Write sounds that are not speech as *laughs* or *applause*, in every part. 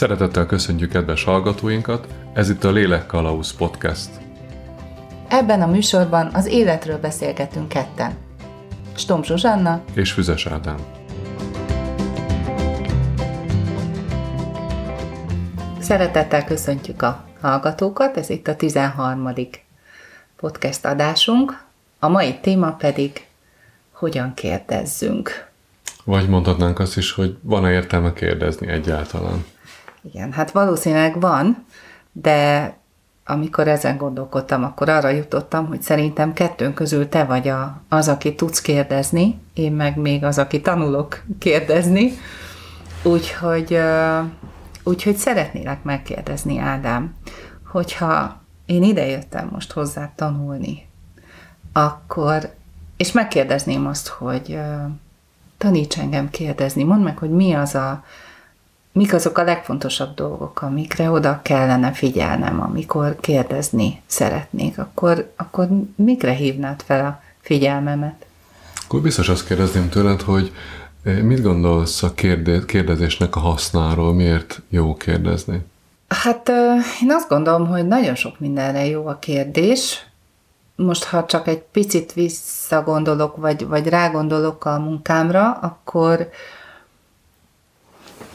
Szeretettel köszöntjük kedves hallgatóinkat, ez itt a Lélek Podcast. Ebben a műsorban az életről beszélgetünk ketten. Stom Zsuzsanna és Füzes Ádám. Szeretettel köszöntjük a hallgatókat, ez itt a 13. podcast adásunk. A mai téma pedig hogyan kérdezzünk. Vagy mondhatnánk azt is, hogy van-e értelme kérdezni egyáltalán? Igen, hát valószínűleg van, de amikor ezen gondolkodtam, akkor arra jutottam, hogy szerintem kettőnk közül te vagy a, az, aki tudsz kérdezni, én meg még az, aki tanulok kérdezni. Úgyhogy, úgyhogy szeretnélek megkérdezni, Ádám, hogyha én idejöttem most hozzá tanulni, akkor, és megkérdezném azt, hogy taníts engem kérdezni, mondd meg, hogy mi az a, mik azok a legfontosabb dolgok, amikre oda kellene figyelnem, amikor kérdezni szeretnék, akkor, akkor mikre hívnád fel a figyelmemet? Akkor biztos azt kérdezném tőled, hogy eh, mit gondolsz a kérdezésnek a hasznáról, miért jó kérdezni? Hát én azt gondolom, hogy nagyon sok mindenre jó a kérdés. Most, ha csak egy picit visszagondolok, vagy, vagy rágondolok a munkámra, akkor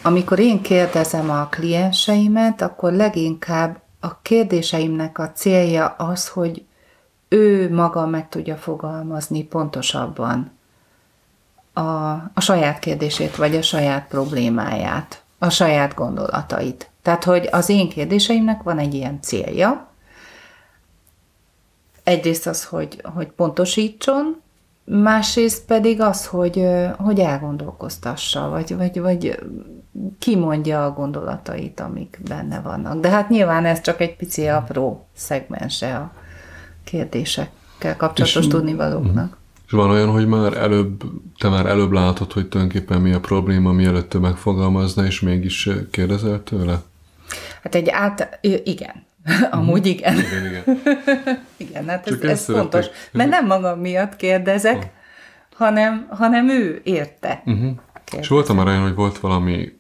amikor én kérdezem a klienseimet, akkor leginkább a kérdéseimnek a célja az, hogy ő maga meg tudja fogalmazni pontosabban a, a saját kérdését, vagy a saját problémáját, a saját gondolatait. Tehát, hogy az én kérdéseimnek van egy ilyen célja. Egyrészt az, hogy, hogy pontosítson, másrészt pedig az, hogy, hogy elgondolkoztassa, vagy, vagy, vagy kimondja a gondolatait, amik benne vannak. De hát nyilván ez csak egy pici apró szegmense a kérdésekkel kapcsolatos és, tudnivalóknak. És van olyan, hogy már előbb, te már előbb látod, hogy tulajdonképpen mi a probléma, mielőtt te megfogalmazna, és mégis kérdezel tőle? Hát egy át, igen. *laughs* Amúgy igen. Igen, igen. *laughs* igen, hát ez, ez fontos. Mert nem magam miatt kérdezek, oh. hanem, hanem ő érte. Uh-huh. És voltam már olyan, hogy volt valami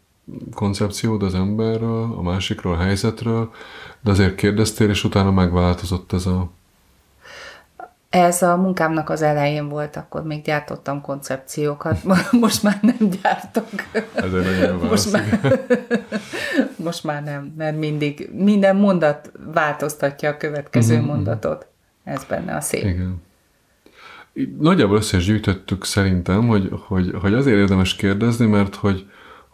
koncepciód az emberről, a másikról, a helyzetről, de azért kérdeztél, és utána megváltozott ez a... Ez a munkámnak az elején volt, akkor még gyártottam koncepciókat, *laughs* most már nem gyártok. Ez egy most már, *laughs* most már nem, mert mindig minden mondat változtatja a következő uh-huh. mondatot. Ez benne a szép. Igen. Nagyjából összes gyűjtöttük szerintem, hogy, hogy, hogy azért érdemes kérdezni, mert hogy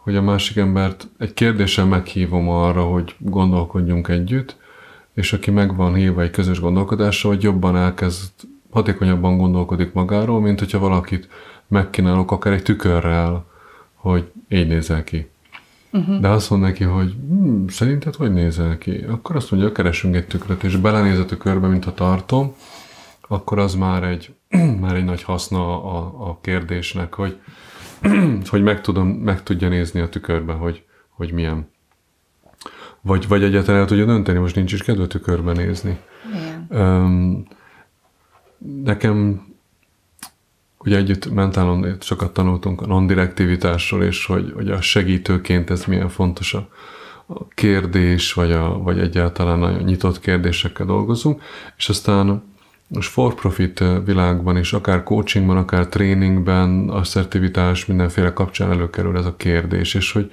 hogy a másik embert egy kérdéssel meghívom arra, hogy gondolkodjunk együtt, és aki meg van hívva egy közös gondolkodásra, hogy jobban elkezd, hatékonyabban gondolkodik magáról, mint hogyha valakit megkínálok akár egy tükörrel, hogy így nézel ki. Uh-huh. De azt mond neki, hogy hm, szerinted hogy nézel ki? Akkor azt mondja, keresünk egy tükröt, és belenéz a tükörbe, mint a tartom, akkor az már egy, *clears throat* már egy nagy haszna a, a kérdésnek, hogy *clears throat* hogy meg, tudom, meg tudja nézni a tükörbe, hogy, hogy milyen. Vagy, vagy egyáltalán el tudja dönteni, most nincs is kedve tükörbe nézni. Um, nekem ugye együtt mentálon sokat tanultunk a non-direktivitásról, és hogy, hogy a segítőként ez milyen fontos a, a kérdés, vagy, a, vagy egyáltalán a nyitott kérdésekkel dolgozunk, és aztán most for-profit világban is, akár coachingban, akár tréningben, asszertivitás mindenféle kapcsán előkerül ez a kérdés, és hogy,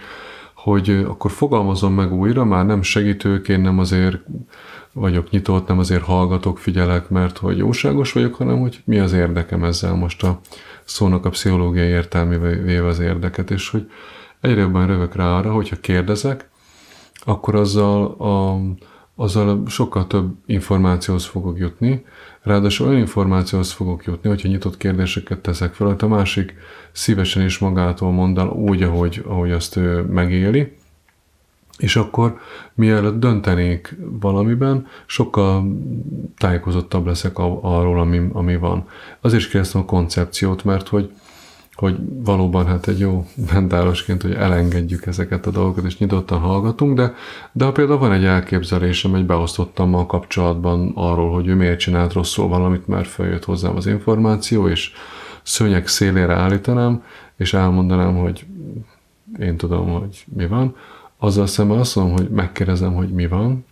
hogy akkor fogalmazom meg újra, már nem segítőként, nem azért vagyok nyitott, nem azért hallgatok, figyelek, mert hogy jóságos vagyok, hanem hogy mi az érdekem ezzel most a szónak a pszichológiai értelmével az érdeket, és hogy egyre jobban rövök rá arra, hogyha kérdezek, akkor azzal a, azzal sokkal több információhoz fogok jutni, ráadásul olyan információhoz fogok jutni, hogyha nyitott kérdéseket teszek fel, hogy a másik szívesen is magától mond el úgy, ahogy, ahogy azt ő megéli, és akkor mielőtt döntenék valamiben, sokkal tájékozottabb leszek arról, ami, ami van. Azért is kérdeztem a koncepciót, mert hogy hogy valóban hát egy jó mentálosként, hogy elengedjük ezeket a dolgokat, és nyitottan hallgatunk, de, de ha például van egy elképzelésem, egy beosztottam a kapcsolatban arról, hogy ő miért csinált rosszul valamit, mert feljött hozzám az információ, és szőnyek szélére állítanám, és elmondanám, hogy én tudom, hogy mi van, azzal szemben azt mondom, hogy megkérdezem, hogy mi van,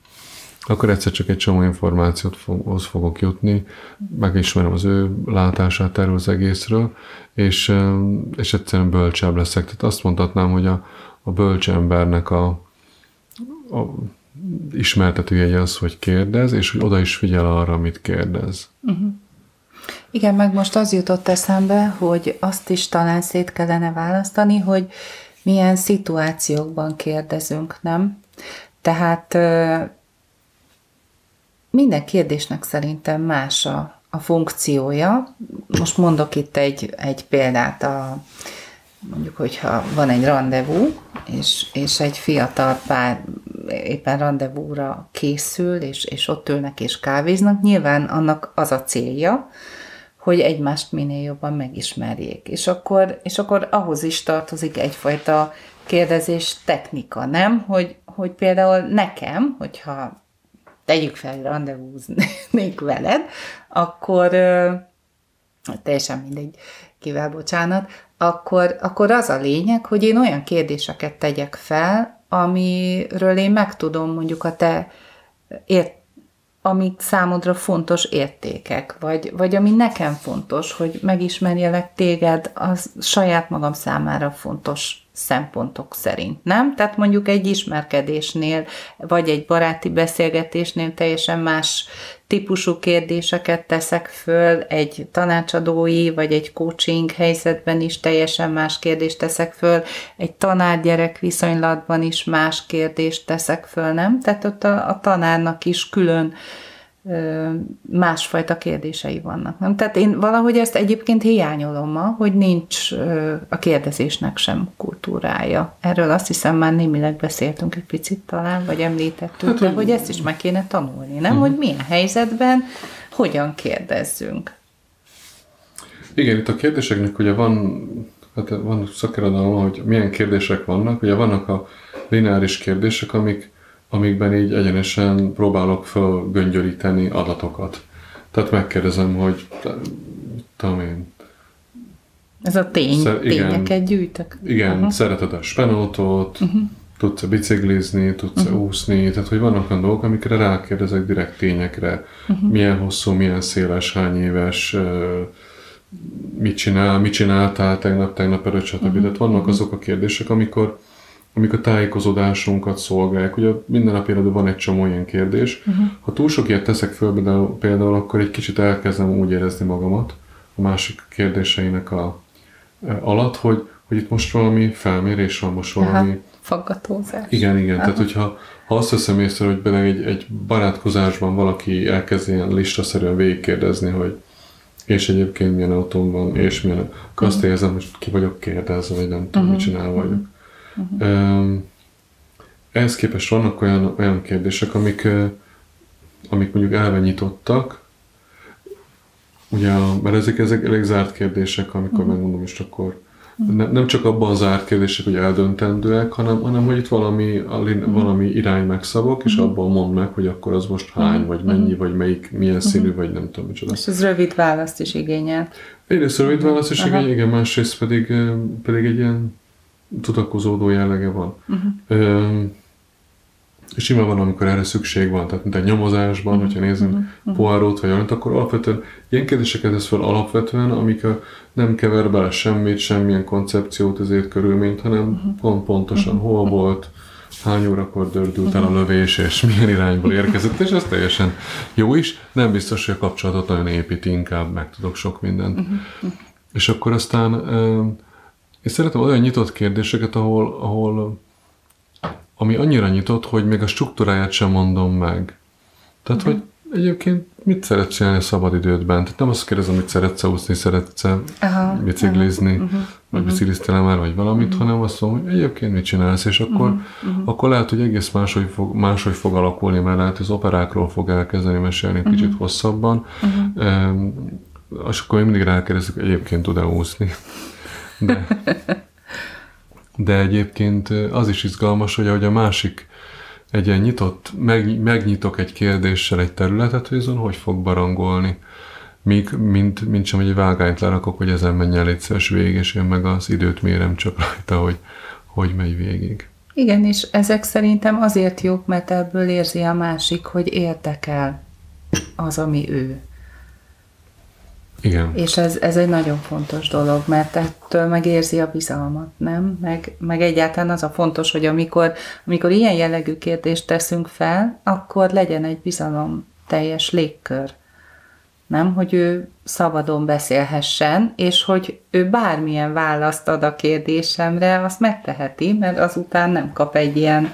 akkor egyszer csak egy csomó információt fog, fogok jutni, megismerem az ő látását erről az egészről, és, és egyszerűen bölcsebb leszek. Tehát azt mondhatnám, hogy a, a bölcs embernek a, a ismertetője az, hogy kérdez, és hogy oda is figyel arra, amit kérdez. Uh-huh. Igen, meg most az jutott eszembe, hogy azt is talán szét kellene választani, hogy milyen szituációkban kérdezünk, nem? Tehát minden kérdésnek szerintem más a, a funkciója. Most mondok itt egy, egy példát, a, mondjuk, hogyha van egy rendezvú, és, és egy fiatal pár éppen rendezvúra készül, és, és ott ülnek és kávéznak, nyilván annak az a célja, hogy egymást minél jobban megismerjék. És akkor, és akkor ahhoz is tartozik egyfajta kérdezés technika, nem? Hogy, hogy például nekem, hogyha tegyük fel, rendezvúznék veled, akkor teljesen mindegy, kivel bocsánat, akkor, akkor az a lényeg, hogy én olyan kérdéseket tegyek fel, amiről én megtudom mondjuk a te ért, amik számodra fontos értékek, vagy, vagy ami nekem fontos, hogy megismerjelek téged, az saját magam számára fontos szempontok szerint, nem? Tehát mondjuk egy ismerkedésnél, vagy egy baráti beszélgetésnél teljesen más típusú kérdéseket teszek föl, egy tanácsadói vagy egy coaching helyzetben is teljesen más kérdést teszek föl, egy tanár-gyerek viszonylatban is más kérdést teszek föl, nem? Tehát ott a, a tanárnak is külön másfajta kérdései vannak. Nem? Tehát én valahogy ezt egyébként hiányolom ma, hogy nincs a kérdezésnek sem kultúrája. Erről azt hiszem már némileg beszéltünk egy picit talán, vagy említettük, hát, de hogy ezt is meg kéne tanulni, nem? Uh-huh. Hogy milyen helyzetben hogyan kérdezzünk. Igen, itt a kérdéseknek ugye van, hát van szakirodalma, hogy milyen kérdések vannak. Ugye vannak a lineáris kérdések, amik amikben így egyenesen próbálok fölgöngyölíteni adatokat. Tehát megkérdezem, hogy tudom én. Ez a tény, szer, igen, tényeket gyűjtök. Igen, uh-huh. szereted a spenótot, uh-huh. tudsz-e biciklizni, tudsz-e uh-huh. úszni, tehát hogy vannak olyan dolgok, amikre rákérdezek direkt tényekre. Uh-huh. Milyen hosszú, milyen széles, hány éves, mit csinál, mit csináltál tegnap, tegnap előtt, stb. Uh-huh. Tehát vannak azok a kérdések, amikor amik a tájékozódásunkat szolgálják. Ugye minden nap életben van egy csomó ilyen kérdés. Uh-huh. Ha túl sok ilyet teszek föl például, például, akkor egy kicsit elkezdem úgy érezni magamat a másik kérdéseinek a, a alatt, hogy, hogy itt most valami felmérés van, most valami... Aha, faggatózás. Igen, igen. Aha. Tehát, hogyha ha azt veszem észre, hogy például egy, egy barátkozásban valaki elkezd ilyen listaszerűen végigkérdezni, hogy és egyébként milyen autóm van, és milyen, akkor azt mhm. érzem, hogy ki vagyok kérdezve, vagy nem tudom, uh-huh. mit csinál vagyok. Uh-huh. Uh-huh. Ehhez képest vannak olyan, olyan kérdések, amik, amik mondjuk elve nyitottak, ugye, mert ezek, ezek elég zárt kérdések, amikor uh-huh. megmondom is, akkor nem, nem csak abban a zárt kérdések, hogy eldöntendőek, hanem, hanem hogy itt valami, uh-huh. valami irány megszabok, és uh-huh. abban mond meg, hogy akkor az most hány, vagy mennyi, vagy melyik, milyen színű, vagy nem tudom micsoda. És ez rövid választ is igényel. Egyrészt rövid választ is igényel, igen, másrészt pedig, pedig egy ilyen tudakozódó jellege van. Uh-huh. Ö, és van, amikor erre szükség van, tehát mint egy nyomozásban, uh-huh. hogyha nézünk uh-huh. Poirot vagy olyat, akkor alapvetően ilyen kérdéseket tesz fel alapvetően, amik a, nem kever bele semmit, semmilyen koncepciót, ezért körülményt, hanem uh-huh. pont pontosan uh-huh. hol volt, hány órakor dördült el a lövés, és milyen irányból érkezett, és ez teljesen jó is. Nem biztos, hogy a kapcsolatot nagyon építi, inkább meg tudok sok mindent. Uh-huh. És akkor aztán én szeretem olyan nyitott kérdéseket, ahol, ahol ami annyira nyitott, hogy még a struktúráját sem mondom meg. Tehát, uh-huh. hogy egyébként mit szeretsz csinálni a szabadidődben? Tehát nem azt kérdezem, hogy szeretsz úszni, szeretsz uh-huh. biciklizni, uh-huh. vagy bicikliztél már, vagy valamit, uh-huh. hanem azt mondom, hogy egyébként mit csinálsz, és akkor, uh-huh. akkor lehet, hogy egész máshogy fog, máshogy fog alakulni, mert lehet, hogy az operákról fog elkezdeni mesélni uh-huh. kicsit hosszabban, uh-huh. um, és akkor mindig rákérdezik, egyébként tud-e úszni. De, de egyébként az is izgalmas, hogy ahogy a másik egy ilyen nyitott, meg, megnyitok egy kérdéssel egy területet, hogy azon hogy fog barangolni. Míg, mint, mint sem egy vágányt lerakok, hogy ezen menjen el egyszer végig, és én meg az időt mérem csak rajta, hogy hogy megy végig. Igen, és ezek szerintem azért jók, mert ebből érzi a másik, hogy érdekel az, ami ő. Igen. És ez, ez egy nagyon fontos dolog, mert ettől megérzi a bizalmat, nem? Meg, meg egyáltalán az a fontos, hogy amikor, amikor ilyen jellegű kérdést teszünk fel, akkor legyen egy bizalom teljes légkör. Nem, hogy ő szabadon beszélhessen, és hogy ő bármilyen választ ad a kérdésemre, azt megteheti, mert azután nem kap egy ilyen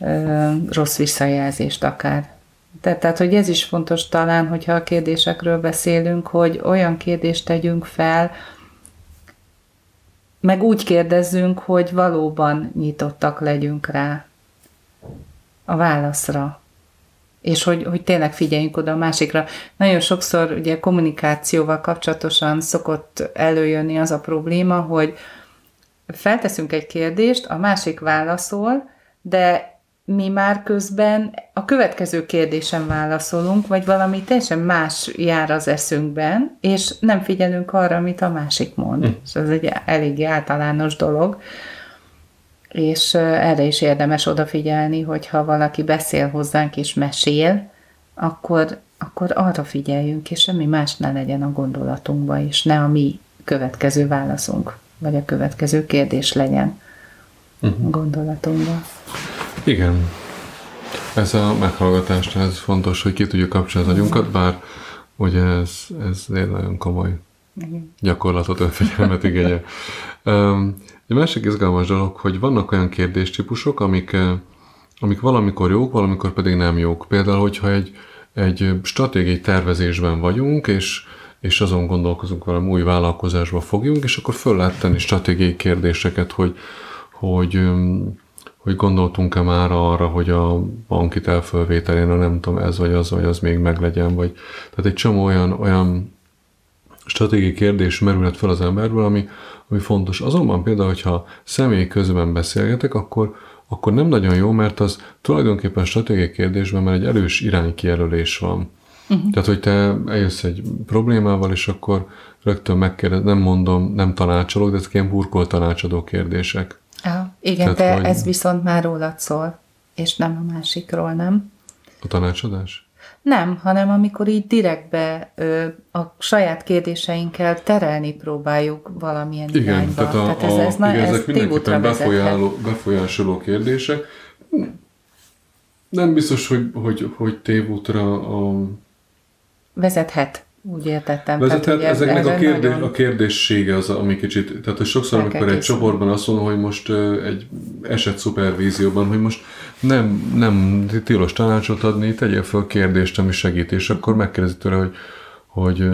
ö, rossz visszajelzést akár. De, tehát, hogy ez is fontos talán, hogyha a kérdésekről beszélünk, hogy olyan kérdést tegyünk fel, meg úgy kérdezzünk, hogy valóban nyitottak legyünk rá a válaszra. És hogy, hogy tényleg figyeljünk oda a másikra. Nagyon sokszor ugye kommunikációval kapcsolatosan szokott előjönni az a probléma, hogy felteszünk egy kérdést, a másik válaszol, de mi már közben a következő kérdésen válaszolunk, vagy valami teljesen más jár az eszünkben, és nem figyelünk arra, amit a másik mond. Hm. És ez egy eléggé általános dolog. És erre is érdemes odafigyelni, hogyha valaki beszél hozzánk és mesél, akkor, akkor arra figyeljünk, és semmi más ne legyen a gondolatunkban, és ne a mi következő válaszunk, vagy a következő kérdés legyen uh-huh. gondolatunkban. Igen. Ez a meghallgatás, ez fontos, hogy ki tudjuk kapcsolni az agyunkat, bár ugye ez, ez egy nagyon komoly gyakorlatot, önfegyelmet igénye. Um, egy másik izgalmas dolog, hogy vannak olyan kérdéstípusok, amik, amik valamikor jók, valamikor pedig nem jók. Például, hogyha egy, egy stratégiai tervezésben vagyunk, és, és azon gondolkozunk, valami új vállalkozásba fogjunk, és akkor föl lehet tenni stratégiai kérdéseket, hogy, hogy hogy gondoltunk-e már arra, hogy a banki elfölvételén a nem tudom, ez vagy az, vagy az még meglegyen, vagy tehát egy csomó olyan, olyan stratégiai kérdés merülhet fel az emberből, ami, ami fontos. Azonban például, hogyha személy közben beszélgetek, akkor, akkor nem nagyon jó, mert az tulajdonképpen stratégiai kérdésben már egy erős iránykijelölés van. Uh-huh. Tehát, hogy te eljössz egy problémával, és akkor rögtön megkérdez, nem mondom, nem tanácsolok, de ezek ilyen burkolt tanácsadó kérdések. Ja, igen, Tehát, de ez viszont már rólad szól, és nem a másikról, nem? A tanácsadás? Nem, hanem amikor így direktbe ö, a saját kérdéseinkkel terelni próbáljuk valamilyen igen, irányba. Tehát, a, tehát ez, ez, a, igen, ez ezek mindenképpen befolyáló, befolyásoló kérdések. Nem biztos, hogy, hogy, hogy tévútra a... Vezethet. Úgy értettem. Vezethet, tehát, ezeknek a, kérdés, nagyon... a kérdéssége az, ami kicsit, tehát hogy sokszor, amikor egy csoportban azt mondom, hogy most egy eset szupervízióban, hogy most nem, nem tilos tanácsot adni, tegyél fel kérdést, ami segít, és akkor megkérdezi tőle, hogy, hogy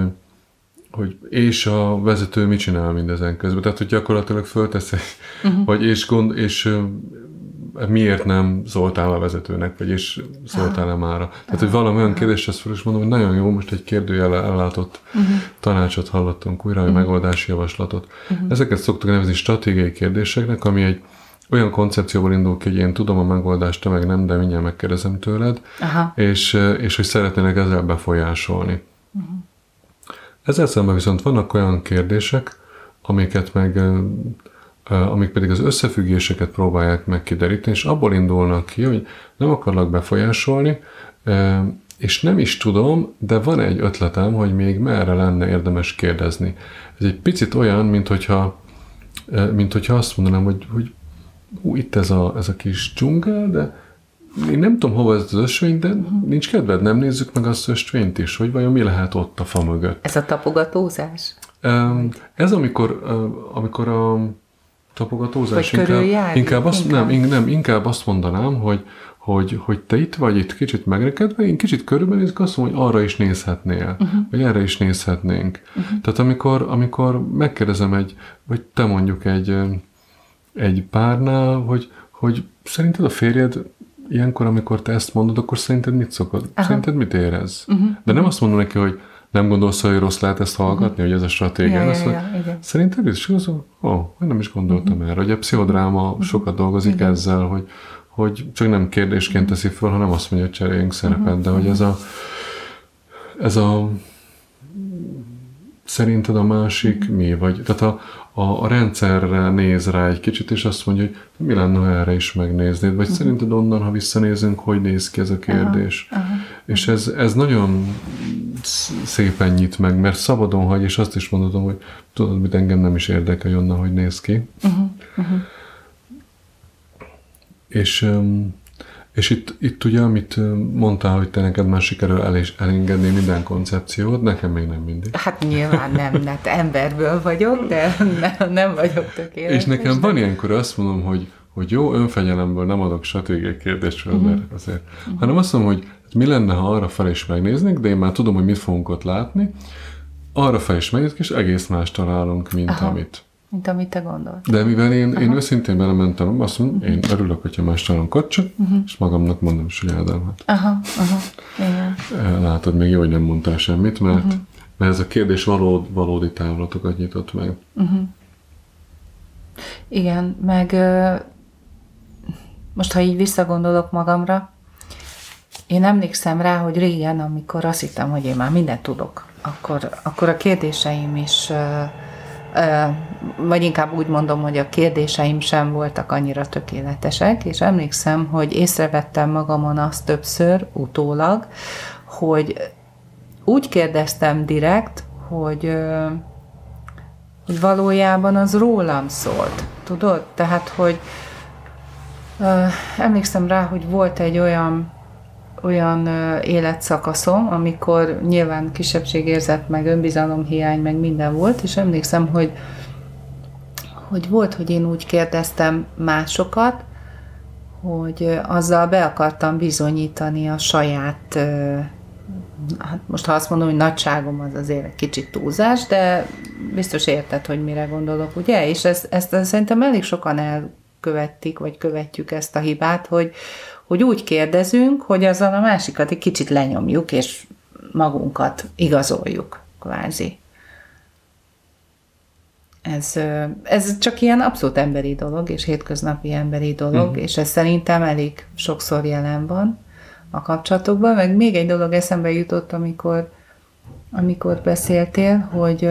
hogy és a vezető mit csinál mindezen közben. Tehát, hogy gyakorlatilag föltesz egy, uh-huh. vagy és, gond, és miért nem szóltál a vezetőnek, vagy és szóltál-e mára. Tehát, hogy valami olyan kérdés, ezt fel is mondom, hogy nagyon jó, most egy kérdőjel ellátott uh-huh. tanácsot hallottunk, újra uh-huh. megoldási javaslatot. Uh-huh. Ezeket szoktuk nevezni stratégiai kérdéseknek, ami egy olyan koncepcióból indul ki, hogy én tudom a megoldást, te meg nem, de mindjárt megkérdezem tőled, Aha. És, és hogy szeretnének ezzel befolyásolni. Uh-huh. Ezzel szemben viszont vannak olyan kérdések, amiket meg amik pedig az összefüggéseket próbálják meg kideríteni, és abból indulnak ki, hogy nem akarlak befolyásolni, és nem is tudom, de van egy ötletem, hogy még merre lenne érdemes kérdezni. Ez egy picit olyan, mint hogyha, mint hogyha azt mondanám, hogy, hogy hú, itt ez a, ez a kis dzsungel, de én nem tudom, hova ez az ösvény, de nincs kedved, nem nézzük meg azt az ösvényt is, hogy vajon mi lehet ott a fa mögött. Ez a tapogatózás? Ez amikor, amikor a tapogatózás. Vagy inkább, inkább, azt, inkább. Nem, nem, inkább azt mondanám, hogy, hogy, hogy te itt vagy itt kicsit megrekedve, én kicsit körülbelül azt mondom, hogy arra is nézhetnél, uh-huh. vagy erre is nézhetnénk. Uh-huh. Tehát amikor, amikor megkérdezem egy, vagy te mondjuk egy, egy párnál, hogy, hogy szerinted a férjed ilyenkor, amikor te ezt mondod, akkor szerinted mit szokod? Aha. Szerinted mit érez? Uh-huh. De nem azt mondom neki, hogy nem gondolsz, hogy rossz lehet ezt hallgatni, hogy ez a stratégia. Ja, ja, ja, ja, Szerintem is ó, oh, nem is gondoltam uh-huh. erre. Hogy a pszichodráma uh-huh. sokat dolgozik igen. ezzel, hogy, hogy csak nem kérdésként teszi föl, hanem azt mondja, hogy cseréljünk szerepet, uh-huh. de hogy ez a ez a szerinted a másik mi? Vagy, tehát a, a, a rendszerre néz rá egy kicsit, és azt mondja, hogy mi lenne, ha erre is megnéznéd? Vagy uh-huh. szerinted onnan, ha visszanézünk, hogy néz ki ez a kérdés? Uh-huh. Uh-huh. És ez, ez nagyon szépen nyit meg, mert szabadon hagy, és azt is mondhatom, hogy tudod, mit engem nem is érdekel, onnan, hogy néz ki. Uh-huh. Uh-huh. És um, és itt, itt ugye, amit mondtál, hogy te neked már sikerül el és elengedni minden koncepciót, nekem még nem mindig. Hát nyilván nem, mert emberből vagyok, de nem, nem vagyok tökéletes. És nekem van ilyenkor azt mondom, hogy, hogy jó, önfegyelemből nem adok stratégiai kérdésről, uh-huh. mert azért, uh-huh. hanem azt mondom, hogy mi lenne, ha arra fel is megnéznénk, de én már tudom, hogy mit fogunk ott látni, arra fel is megnézzük, és egész más találunk, mint Aha. amit mint amit te gondolsz. De mivel én, én őszintén belementem, azt mondom, uh-huh. én örülök, hogyha más talán kacsa, uh-huh. és magamnak mondom is, hogy Ádám, hát. Aha, aha, igen. Eh, látod, még jó, hogy nem mondtál semmit, mert, uh-huh. mert ez a kérdés valód, valódi távlatokat nyitott meg. Uh-huh. Igen, meg most, ha így visszagondolok magamra, én emlékszem rá, hogy régen, amikor azt hittem, hogy én már mindent tudok, akkor, akkor a kérdéseim is vagy inkább úgy mondom, hogy a kérdéseim sem voltak annyira tökéletesek, és emlékszem, hogy észrevettem magamon azt többször, utólag, hogy úgy kérdeztem direkt, hogy, hogy valójában az rólam szólt. Tudod? Tehát, hogy emlékszem rá, hogy volt egy olyan olyan életszakaszom, amikor nyilván kisebbségérzet, meg önbizalomhiány, meg minden volt, és emlékszem, hogy, hogy volt, hogy én úgy kérdeztem másokat, hogy azzal be akartam bizonyítani a saját, hát most ha azt mondom, hogy nagyságom az azért egy kicsit túlzás, de biztos érted, hogy mire gondolok, ugye? És ezt, ezt szerintem elég sokan elkövettik, vagy követjük ezt a hibát, hogy, hogy úgy kérdezünk, hogy azzal a másikat egy kicsit lenyomjuk, és magunkat igazoljuk, kvázi. Ez, ez csak ilyen abszolút emberi dolog, és hétköznapi emberi dolog, mm. és ez szerintem elég sokszor jelen van a kapcsolatokban. Meg még egy dolog eszembe jutott, amikor, amikor beszéltél, hogy *laughs*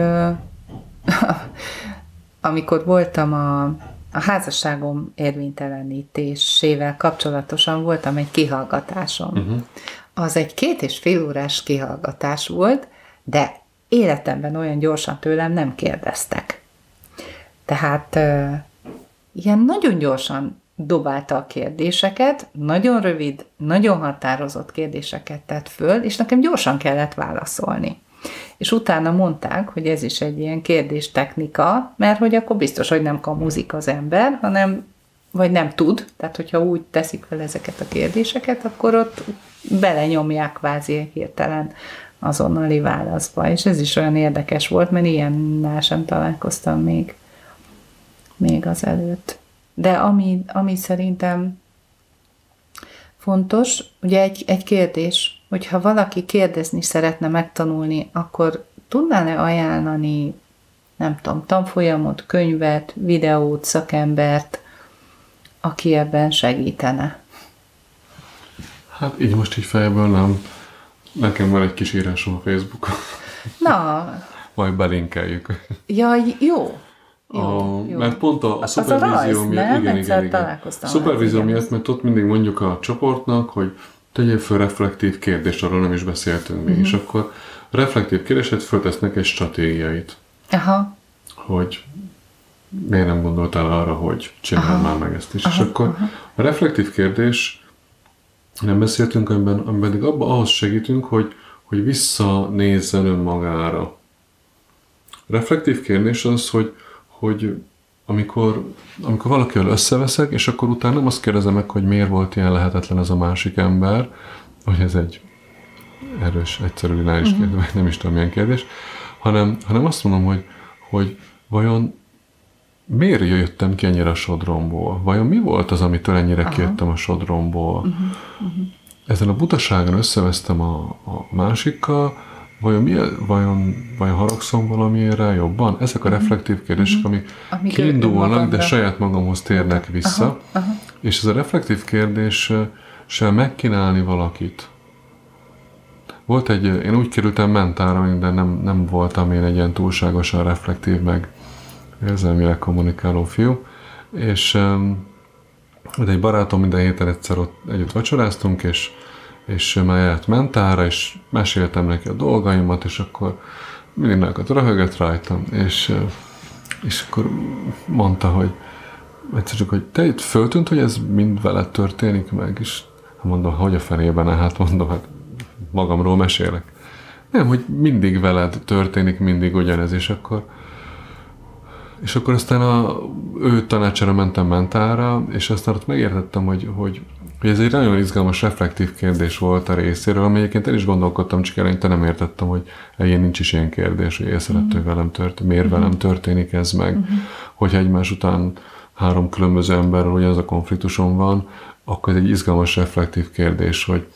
amikor voltam a a házasságom érvénytelenítésével kapcsolatosan voltam egy kihallgatásom. Uh-huh. Az egy két és fél órás kihallgatás volt, de életemben olyan gyorsan tőlem nem kérdeztek. Tehát uh, ilyen nagyon gyorsan dobálta a kérdéseket, nagyon rövid, nagyon határozott kérdéseket tett föl, és nekem gyorsan kellett válaszolni. És utána mondták, hogy ez is egy ilyen kérdéstechnika, mert hogy akkor biztos, hogy nem kamuzik az ember, hanem vagy nem tud, tehát hogyha úgy teszik fel ezeket a kérdéseket, akkor ott belenyomják kvázi hirtelen azonnali válaszba, és ez is olyan érdekes volt, mert ilyennel sem találkoztam még, még az előtt. De ami, ami szerintem fontos, ugye egy, egy kérdés, hogyha valaki kérdezni szeretne megtanulni, akkor tudnál-e ajánlani, nem tudom, tanfolyamot, könyvet, videót, szakembert, aki ebben segítene? Hát így most így fejből nem. Nekem van egy kis írásom a Facebookon. Na. Majd belinkeljük. Ja, jó. Jó, a, jó. Mert pont a, a szupervízió miatt, igen, igen, igen. Szupervízió miatt, mert ott mindig mondjuk a csoportnak, hogy tegyél föl reflektív kérdést, arról nem is beszéltünk mi, uh-huh. és akkor a reflektív kérdésed föltesznek egy stratégiait. Aha. Hogy miért nem gondoltál arra, hogy csinál már meg ezt is. Aha, és akkor aha. a reflektív kérdés, nem beszéltünk, amiben, amiben pedig abba ahhoz segítünk, hogy, hogy visszanézzen önmagára. A reflektív kérdés az, hogy, hogy amikor, amikor valakivel összeveszek, és akkor utána nem azt kérdezem meg, hogy miért volt ilyen lehetetlen ez a másik ember, hogy ez egy erős, egyszerű lineáris uh-huh. kérdés, nem is tudom milyen kérdés, hanem, hanem azt mondom, hogy, hogy vajon miért jöttem ki ennyire a sodromból? Vajon mi volt az, amitől ennyire Aha. kijöttem a sodromból? Uh-huh. Uh-huh. Ezen a butaságon összevesztem a, a másikkal, vajon, mi, vajon, vajon haragszom valamiére jobban? Ezek a mhm. reflektív kérdések, amik, amik kiindulnak, de saját magamhoz térnek vissza. Aha, aha. És ez a reflektív kérdés sem megkínálni valakit, volt egy, én úgy kerültem mentára, de nem, nem voltam én egy ilyen túlságosan reflektív, meg érzelmileg kommunikáló fiú, és um, egy barátom minden héten egyszer ott együtt vacsoráztunk, és, és már járt mentára, és meséltem neki a dolgaimat, és akkor mindig nagyokat röhögött rajtam, és, és akkor mondta, hogy egyszer csak, hogy te itt föltűnt, hogy ez mind veled történik meg, és mondom, hogy a fenében, hát mondom, hát magamról mesélek. Nem, hogy mindig veled történik mindig ugyanez, és akkor és akkor aztán a, ő tanácsára mentem mentára, és aztán ott megértettem, hogy, hogy, hogy ez egy nagyon izgalmas, reflektív kérdés volt a részéről, ami egyébként el is gondolkodtam, csak eleinte nem értettem, hogy ilyen nincs is ilyen kérdés, hogy észrevett, hogy velem történik, miért velem történik ez meg, uh-huh. hogyha egymás után három különböző emberrel ugyanaz a konfliktuson van, akkor ez egy izgalmas, reflektív kérdés, hogy,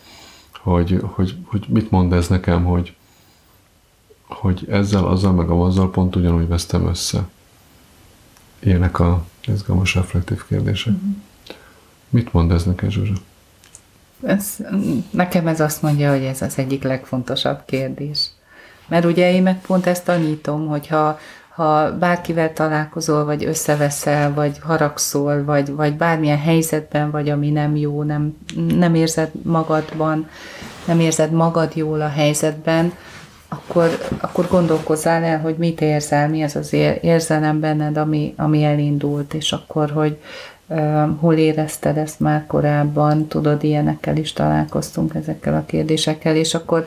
hogy, hogy, hogy mit mond ez nekem, hogy, hogy ezzel, azzal, meg azzal pont ugyanúgy vesztem össze. Ilyenek a izgalmas, reflektív kérdések. Mm-hmm. Mit mond ez neked, Zsuzsa? Ez, nekem ez azt mondja, hogy ez az egyik legfontosabb kérdés. Mert ugye én meg pont ezt tanítom, hogyha ha bárkivel találkozol, vagy összeveszel, vagy haragszol, vagy, vagy bármilyen helyzetben vagy, ami nem jó, nem, nem érzed magadban, nem érzed magad jól a helyzetben, akkor, akkor gondolkozzál el, hogy mit érzel, mi az az érzelem benned, ami, ami elindult, és akkor, hogy uh, hol érezted ezt már korábban, tudod, ilyenekkel is találkoztunk ezekkel a kérdésekkel, és akkor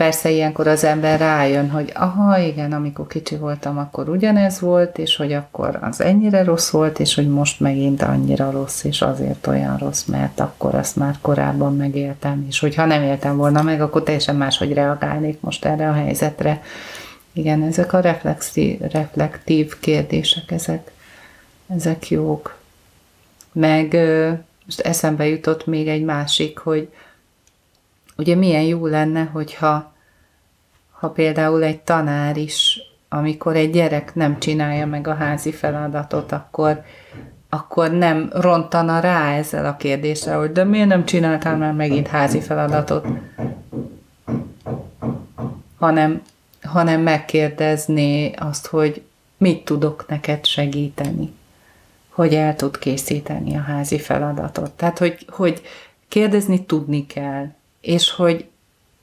persze ilyenkor az ember rájön, hogy aha, igen, amikor kicsi voltam, akkor ugyanez volt, és hogy akkor az ennyire rossz volt, és hogy most megint annyira rossz, és azért olyan rossz, mert akkor azt már korábban megéltem, és hogyha nem éltem volna meg, akkor teljesen máshogy reagálnék most erre a helyzetre. Igen, ezek a reflexi, reflektív kérdések, ezek, ezek jók. Meg most eszembe jutott még egy másik, hogy ugye milyen jó lenne, hogyha ha például egy tanár is, amikor egy gyerek nem csinálja meg a házi feladatot, akkor, akkor nem rontana rá ezzel a kérdéssel, hogy de miért nem csináltál már megint házi feladatot, hanem, hanem megkérdezné azt, hogy mit tudok neked segíteni, hogy el tud készíteni a házi feladatot. Tehát, hogy, hogy kérdezni tudni kell, és hogy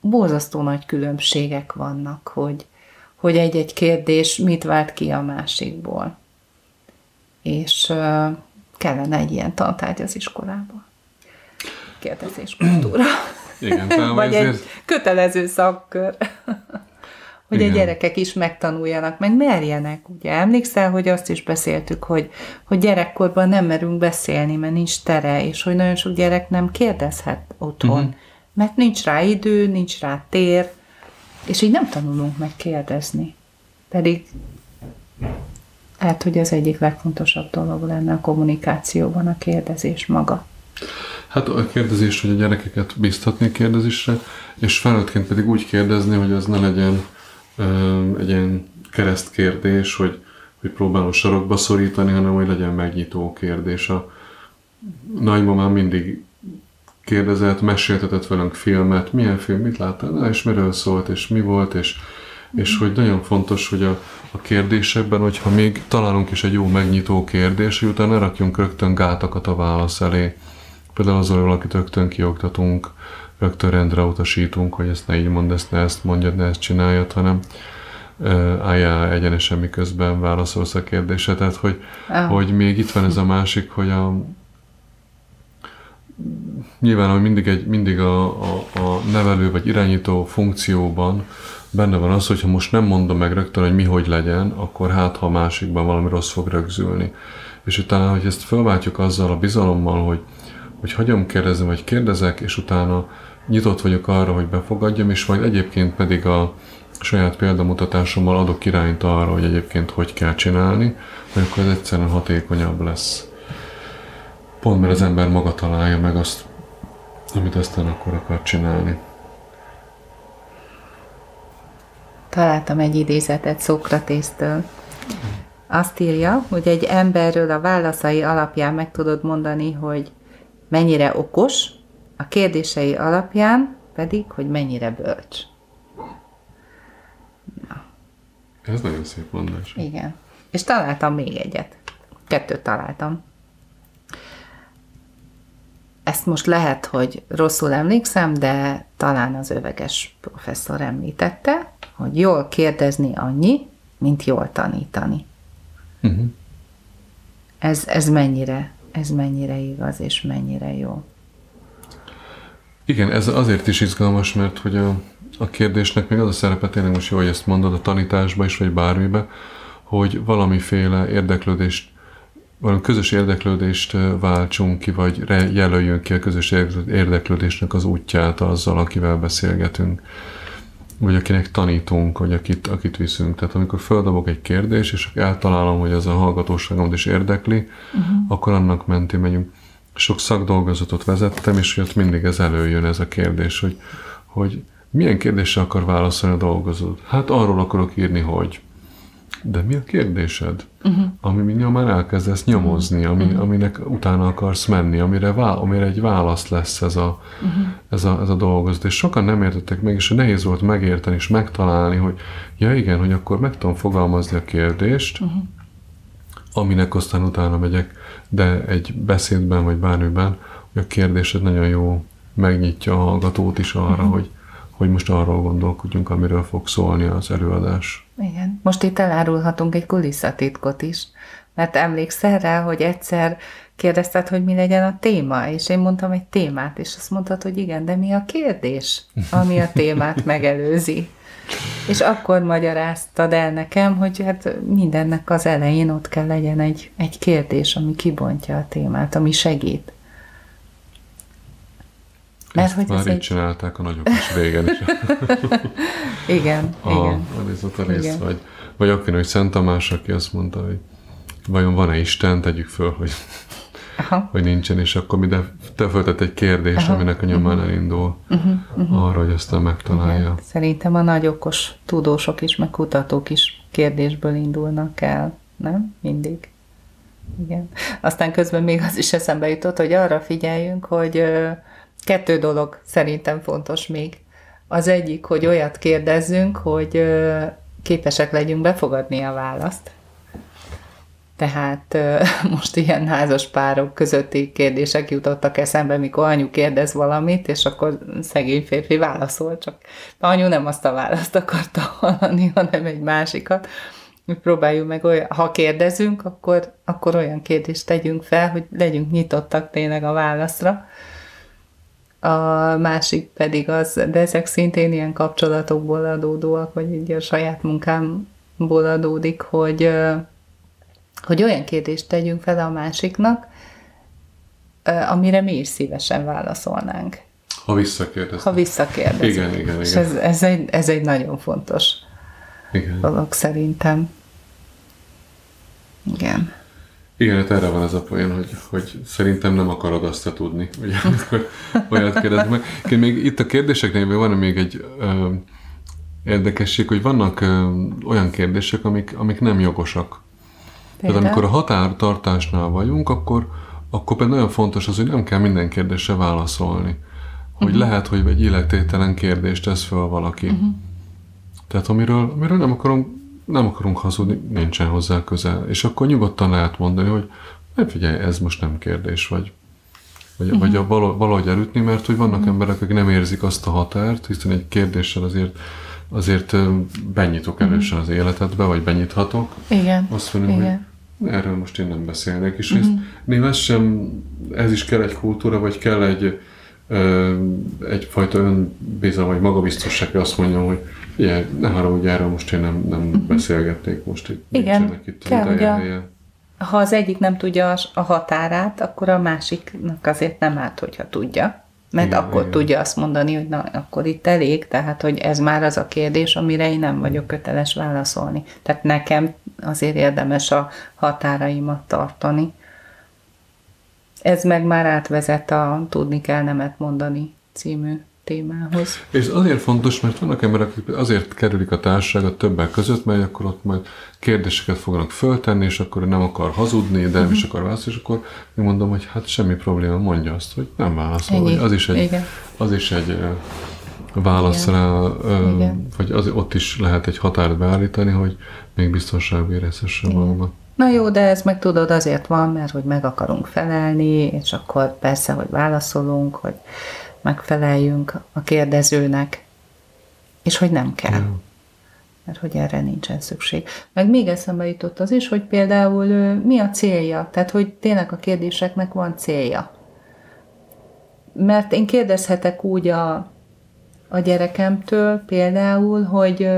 borzasztó nagy különbségek vannak, hogy, hogy egy-egy kérdés mit vált ki a másikból. És uh, kellene egy ilyen tantárgy az iskolában. Kérdezéskultúra. *clears throat* Igen, Vagy ezért... egy kötelező szakkör. *laughs* hogy Igen. a gyerekek is megtanuljanak, meg merjenek. Ugye emlékszel, hogy azt is beszéltük, hogy, hogy gyerekkorban nem merünk beszélni, mert nincs tere, és hogy nagyon sok gyerek nem kérdezhet otthon. Uh-huh mert nincs rá idő, nincs rá tér, és így nem tanulunk meg kérdezni. Pedig lehet, hogy az egyik legfontosabb dolog lenne a kommunikációban a kérdezés maga. Hát a kérdezés, hogy a gyerekeket biztatni kérdezésre, és felnőttként pedig úgy kérdezni, hogy az ne legyen ö, egy ilyen keresztkérdés, hogy, hogy próbálom sarokba szorítani, hanem hogy legyen megnyitó kérdés. A nagymamám mindig kérdezett, meséltetett velünk filmet, milyen film, mit láttál, na, és miről szólt, és mi volt, és, és hogy nagyon fontos, hogy a, a kérdésekben, hogyha még találunk is egy jó megnyitó kérdés, hogy utána ne rakjunk rögtön gátakat a válasz elé. Például azon valakit rögtön kioktatunk, rögtön rendre utasítunk, hogy ezt ne így mondd, ezt ne ezt mondjad, ne ezt csináljad, hanem álljál egyenesen, miközben válaszolsz a kérdésre. Tehát, hogy, ah. hogy még itt van ez a másik, hogy a, nyilván, hogy mindig, egy, mindig a, a, a nevelő vagy irányító funkcióban benne van az, hogyha most nem mondom meg rögtön, hogy mi hogy legyen, akkor hát, ha a másikban valami rossz fog rögzülni. És utána, hogy ezt felváltjuk azzal a bizalommal, hogy, hogy hagyom kérdezni, vagy kérdezek, és utána nyitott vagyok arra, hogy befogadjam, és majd egyébként pedig a saját példamutatásommal adok irányt arra, hogy egyébként hogy kell csinálni, hogy akkor ez egyszerűen hatékonyabb lesz. Pont mert az ember maga találja meg azt, amit aztán akkor akar csinálni. Találtam egy idézetet Szokratésztől. Azt írja, hogy egy emberről a válaszai alapján meg tudod mondani, hogy mennyire okos, a kérdései alapján pedig, hogy mennyire bölcs. Ez nagyon szép mondás. Igen. És találtam még egyet. Kettőt találtam. Ezt most lehet, hogy rosszul emlékszem, de talán az öveges professzor említette, hogy jól kérdezni annyi, mint jól tanítani. Uh-huh. Ez, ez mennyire, ez mennyire igaz, és mennyire jó. Igen, ez azért is izgalmas, mert hogy a, a kérdésnek még az a szerepe, tényleg most jó, hogy ezt mondod a tanításba is, vagy bármibe, hogy valamiféle érdeklődést, valami közös érdeklődést váltsunk ki, vagy jelöljünk ki a közös érdeklődésnek az útját azzal, akivel beszélgetünk, vagy akinek tanítunk, vagy akit, akit viszünk. Tehát amikor földobok egy kérdést, és eltalálom, hogy az a hallgatóságomat is érdekli, uh-huh. akkor annak mentén megyünk. Sok szakdolgozatot vezettem, és ott mindig ez előjön ez a kérdés, hogy, hogy milyen kérdésre akar válaszolni a dolgozót? Hát arról akarok írni, hogy. De mi a kérdésed? Uh-huh. Ami nyomán elkezdesz nyomozni, ami, uh-huh. aminek utána akarsz menni, amire, vá, amire egy válasz lesz ez a, uh-huh. ez, a, ez a dolgozat. És sokan nem értettek meg, és nehéz volt megérteni és megtalálni, hogy ja igen, hogy akkor meg tudom fogalmazni a kérdést, uh-huh. aminek aztán utána megyek, de egy beszédben vagy bármiben, hogy a kérdésed nagyon jó megnyitja a hallgatót is arra, uh-huh. hogy hogy most arról gondolkodjunk, amiről fog szólni az előadás. Igen. Most itt elárulhatunk egy kulisszatitkot is, mert emlékszel rá, hogy egyszer kérdezted, hogy mi legyen a téma, és én mondtam egy témát, és azt mondtad, hogy igen, de mi a kérdés, ami a témát megelőzi. És akkor magyaráztad el nekem, hogy hát mindennek az elején ott kell legyen egy, egy kérdés, ami kibontja a témát, ami segít. Mert hogy már így egy... csinálták a nagyok is régen is. *laughs* igen, a, igen. Arisztotelész, igen. vagy, vagy akkor, hogy Szent Tamás, aki azt mondta, hogy vajon van-e Isten, tegyük föl, hogy, Aha. hogy nincsen, és akkor de te föltett egy kérdés, Aha. aminek a nyomán uh-huh. elindul uh-huh. Uh-huh. arra, hogy aztán megtalálja. Igen. Szerintem a nagy okos tudósok is, meg kutatók is kérdésből indulnak el, nem? Mindig. Igen. Aztán közben még az is eszembe jutott, hogy arra figyeljünk, hogy Kettő dolog szerintem fontos még. Az egyik, hogy olyat kérdezzünk, hogy képesek legyünk befogadni a választ. Tehát *laughs* most ilyen házas párok közötti kérdések jutottak eszembe, mikor anyu kérdez valamit, és akkor szegény férfi válaszol, csak anyu nem azt a választ akarta hallani, *laughs* hanem egy másikat. Mi próbáljuk meg, olyan, ha kérdezünk, akkor, akkor olyan kérdést tegyünk fel, hogy legyünk nyitottak tényleg a válaszra a másik pedig az, de ezek szintén ilyen kapcsolatokból adódóak, vagy így a saját munkámból adódik, hogy, hogy olyan kérdést tegyünk fel a másiknak, amire mi is szívesen válaszolnánk. Ha visszakérdez. Ha visszakérdez. Igen, igen, igen. És ez, ez, egy, ez egy nagyon fontos igen. dolog szerintem. Igen. Igen, hát erre van ez a poén, hogy, hogy szerintem nem akarod azt tudni, *laughs* ugye, amikor olyat kérdez meg. Még itt a kérdéseknél van még egy ö, érdekesség, hogy vannak ö, olyan kérdések, amik, amik nem jogosak. Például? Tehát amikor a határtartásnál vagyunk, akkor, akkor például nagyon fontos az, hogy nem kell minden kérdésre válaszolni. Hogy uh-huh. lehet, hogy egy illetételen kérdést tesz fel valaki. Uh-huh. Tehát amiről, amiről nem akarom nem akarunk hazudni, nincsen hozzá közel. És akkor nyugodtan lehet mondani, hogy nem figyelj, ez most nem kérdés, vagy, vagy, uh-huh. vagy a valahogy elütni, mert hogy vannak uh-huh. emberek, akik nem érzik azt a határt, hiszen egy kérdéssel azért azért benyitok mhm. elősen uh-huh. az életedbe, vagy benyithatok. Igen. Azt mondom, Igen. hogy erről most én nem beszélnek, és uh-huh. ezt, néha ez sem, ez is kell egy kultúra, vagy kell egy, egyfajta önbizalom, vagy magabiztosság, hogy azt mondjam, hogy ugye, ne haragudj erről, most én nem, nem uh-huh. beszélgetnék most itt. Igen, itt kell, hogy a, ha az egyik nem tudja a határát, akkor a másiknak azért nem árt, hogyha tudja. Mert igen, akkor igen. tudja azt mondani, hogy na, akkor itt elég, tehát hogy ez már az a kérdés, amire én nem vagyok köteles válaszolni. Tehát nekem azért érdemes a határaimat tartani. Ez meg már átvezet a Tudni kell nemet mondani című témához. És azért fontos, mert vannak emberek, akik azért kerülik a társaságot többek között, mert akkor ott majd kérdéseket fognak föltenni, és akkor nem akar hazudni, de nem uh-huh. is akar válaszolni, és akkor én mondom, hogy hát semmi probléma, mondja azt, hogy nem válaszol. Ennyi. Az is egy, Igen. az is egy válasz Igen. rá, ö, Igen. vagy az, ott is lehet egy határt beállítani, hogy még biztonságban érezhesse magát. Na jó, de ez meg tudod azért van, mert hogy meg akarunk felelni, és akkor persze, hogy válaszolunk, hogy megfeleljünk a kérdezőnek, és hogy nem kell. Ja. Mert hogy erre nincsen szükség. Meg még eszembe jutott az is, hogy például mi a célja, tehát hogy tényleg a kérdéseknek van célja. Mert én kérdezhetek úgy a, a gyerekemtől például, hogy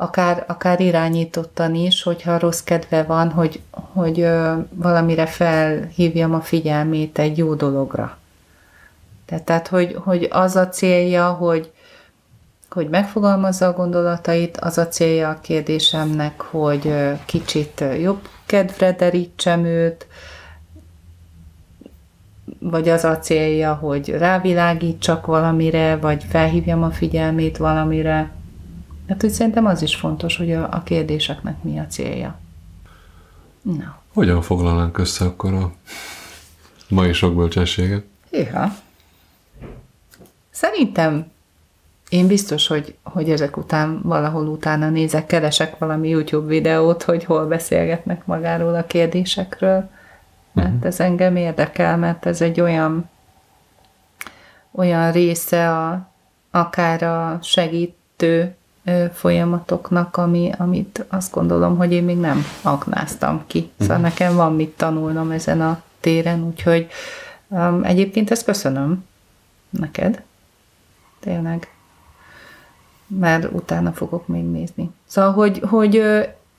akár, akár irányítottan is, hogyha rossz kedve van, hogy, hogy ö, valamire felhívjam a figyelmét egy jó dologra. Tehát, tehát hogy, hogy az a célja, hogy, hogy megfogalmazza a gondolatait, az a célja a kérdésemnek, hogy kicsit jobb kedvre derítsem őt, vagy az a célja, hogy rávilágítsak valamire, vagy felhívjam a figyelmét valamire. Hát úgy szerintem az is fontos, hogy a, a kérdéseknek mi a célja. Na, Hogyan foglalnánk össze akkor a mai sok bölcsességet? hűha. Szerintem én biztos, hogy, hogy ezek után valahol utána nézek, keresek valami YouTube videót, hogy hol beszélgetnek magáról a kérdésekről, mert ez engem érdekel, mert ez egy olyan olyan része a, akár a segítő folyamatoknak, ami, amit azt gondolom, hogy én még nem aknáztam ki. Szóval nekem van mit tanulnom ezen a téren, úgyhogy um, egyébként ezt köszönöm neked. Tényleg. Mert utána fogok még nézni. Szóval, hogy, hogy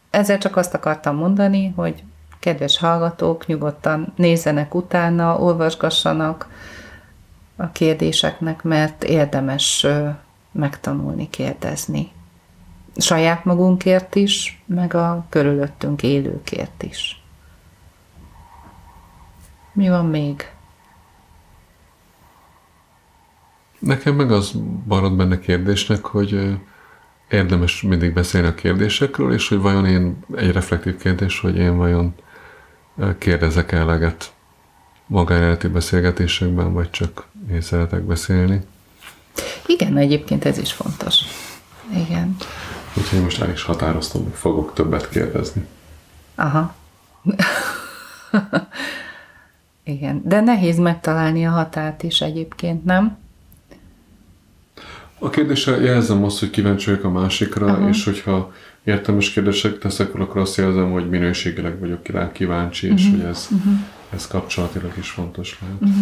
ezzel csak azt akartam mondani, hogy kedves hallgatók, nyugodtan nézzenek utána, olvasgassanak a kérdéseknek, mert érdemes megtanulni kérdezni. Saját magunkért is, meg a körülöttünk élőkért is. Mi van még? Nekem meg az marad benne kérdésnek, hogy érdemes mindig beszélni a kérdésekről, és hogy vajon én, egy reflektív kérdés, hogy én vajon kérdezek eleget magánéleti beszélgetésekben, vagy csak én szeretek beszélni. Igen, egyébként ez is fontos. Igen. Úgyhogy most el is határoztam, hogy fogok többet kérdezni. Aha. *laughs* Igen, de nehéz megtalálni a határt is egyébként, nem? A kérdéssel jelzem azt, hogy kíváncsi vagyok a másikra, Aha. és hogyha értelmes kérdések teszek, akkor azt jelzem, hogy minőségileg vagyok rá kíváncsi, és Mhm. hogy ez, ez kapcsolatilag is fontos lehet.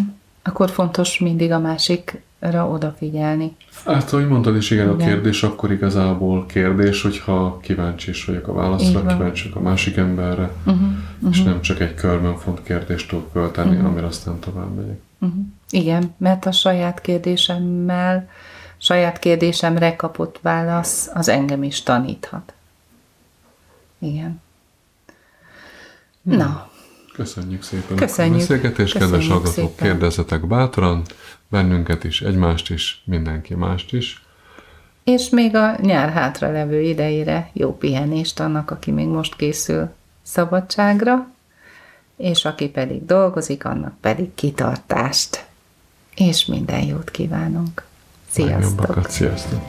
Akkor fontos mindig a másikra odafigyelni. Hát, ahogy mondtad is, igen, a Igen. kérdés akkor igazából kérdés, hogyha kíváncsi is vagyok a válaszra, kíváncsi vagyok a másik emberre, Uh-huh. és nem csak egy körben font kérdést tudok költeni, Mhm. amire aztán tovább megyek. Uh-huh. Igen, mert a saját kérdésemmel, saját kérdésemre kapott válasz az engem is taníthat. Igen. Na, Köszönjük szépen Köszönjük. a beszélgetést, kedves hallgatók, szépen. kérdezzetek bátran, bennünket is, egymást is, mindenki mást is. és még a nyár hátra levő idejére jó pihenést annak, aki még most készül szabadságra, és aki pedig dolgozik, annak pedig kitartást. És minden jót kívánunk. Sziasztok! Legjobbakat, sziasztok!